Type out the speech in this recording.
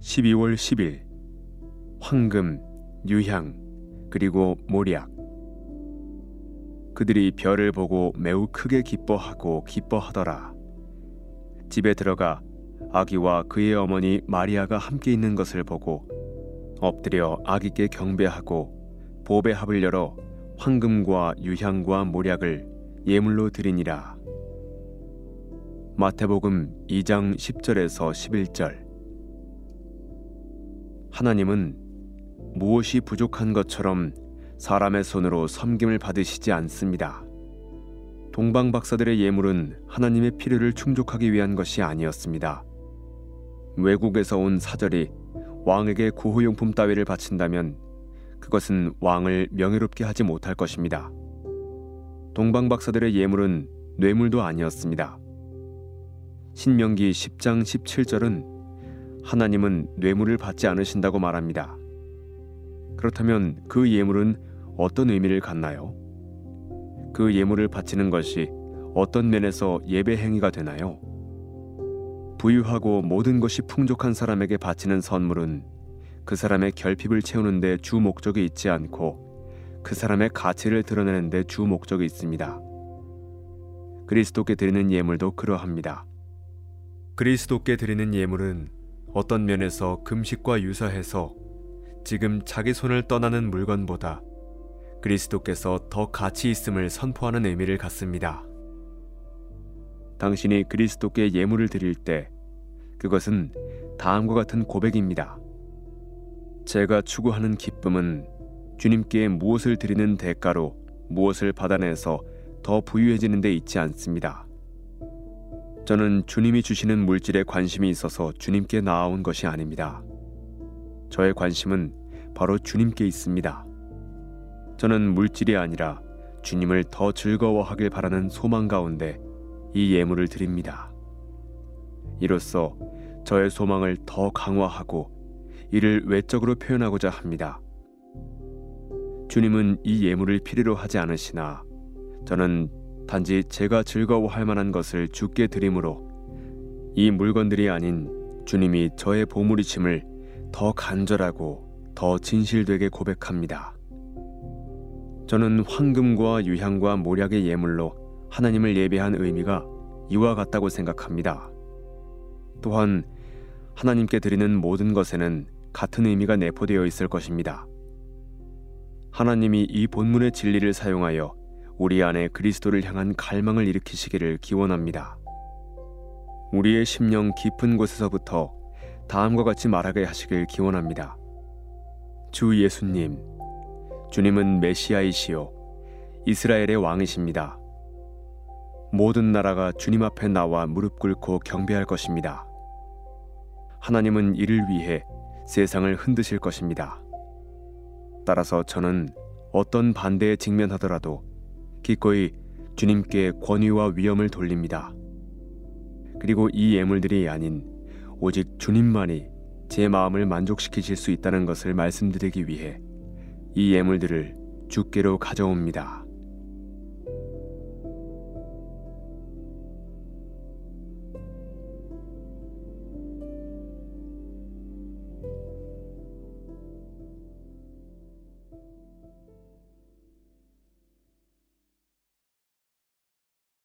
12월 10일 황금, 유향, 그리고 모략 그들이 별을 보고 매우 크게 기뻐하고 기뻐하더라. 집에 들어가 아기와 그의 어머니 마리아가 함께 있는 것을 보고 엎드려 아기께 경배하고 보배 합을 열어 황금과 유향과 모략을 예물로 드리니라. 마태복음 2장 10절에서 11절 하나님은 무엇이 부족한 것처럼 사람의 손으로 섬김을 받으시지 않습니다. 동방 박사들의 예물은 하나님의 필요를 충족하기 위한 것이 아니었습니다. 외국에서 온 사절이 왕에게 구호용품 따위를 바친다면 그것은 왕을 명예롭게 하지 못할 것입니다. 동방 박사들의 예물은 뇌물도 아니었습니다. 신명기 10장 17절은 하나님은 뇌물을 받지 않으신다고 말합니다. 그렇다면 그 예물은 어떤 의미를 갖나요? 그 예물을 바치는 것이 어떤 면에서 예배 행위가 되나요? 부유하고 모든 것이 풍족한 사람에게 바치는 선물은 그 사람의 결핍을 채우는 데 주 목적이 있지 않고 그 사람의 가치를 드러내는 데 주 목적이 있습니다. 그리스도께 드리는 예물도 그러합니다. 그리스도께 드리는 예물은 어떤 면에서 금식과 유사해서 지금 자기 손을 떠나는 물건보다 그리스도께서 더 가치 있음을 선포하는 의미를 갖습니다. 당신이 그리스도께 예물을 드릴 때 그것은 다음과 같은 고백입니다. 제가 추구하는 기쁨은 주님께 무엇을 드리는 대가로 무엇을 받아내서 더 부유해지는 데 있지 않습니다. 저는 주님이 주시는 물질에 관심이 있어서 주님께 나아온 것이 아닙니다. 저의 관심은 바로 주님께 있습니다. 저는 물질이 아니라 주님을 더 즐거워하길 바라는 소망 가운데 이 예물을 드립니다. 이로써 저의 소망을 더 강화하고 이를 외적으로 표현하고자 합니다. 주님은 이 예물을 필요로 하지 않으시나 저는 단지 제가 즐거워할 만한 것을 주께 드림으로 이 물건들이 아닌 주님이 저의 보물이심을 더 간절하고 더 진실되게 고백합니다. 저는 황금과 유향과 모략의 예물로 하나님을 예배한 의미가 이와 같다고 생각합니다. 또한 하나님께 드리는 모든 것에는 같은 의미가 내포되어 있을 것입니다. 하나님이 이 본문의 진리를 사용하여 우리 안에 그리스도를 향한 갈망을 일으키시기를 기원합니다. 우리의 심령 깊은 곳에서부터 다음과 같이 말하게 하시길 기원합니다. 주 예수님, 주님은 메시아이시요 이스라엘의 왕이십니다. 모든 나라가 주님 앞에 나와 무릎 꿇고 경배할 것입니다. 하나님은 이를 위해 세상을 흔드실 것입니다. 따라서 저는 어떤 반대에 직면하더라도 기꺼이 주님께 권위와 위엄을 돌립니다. 그리고 이 예물들이 아닌 오직 주님만이 제 마음을 만족시키실 수 있다는 것을 말씀드리기 위해 이 예물들을 주께로 가져옵니다.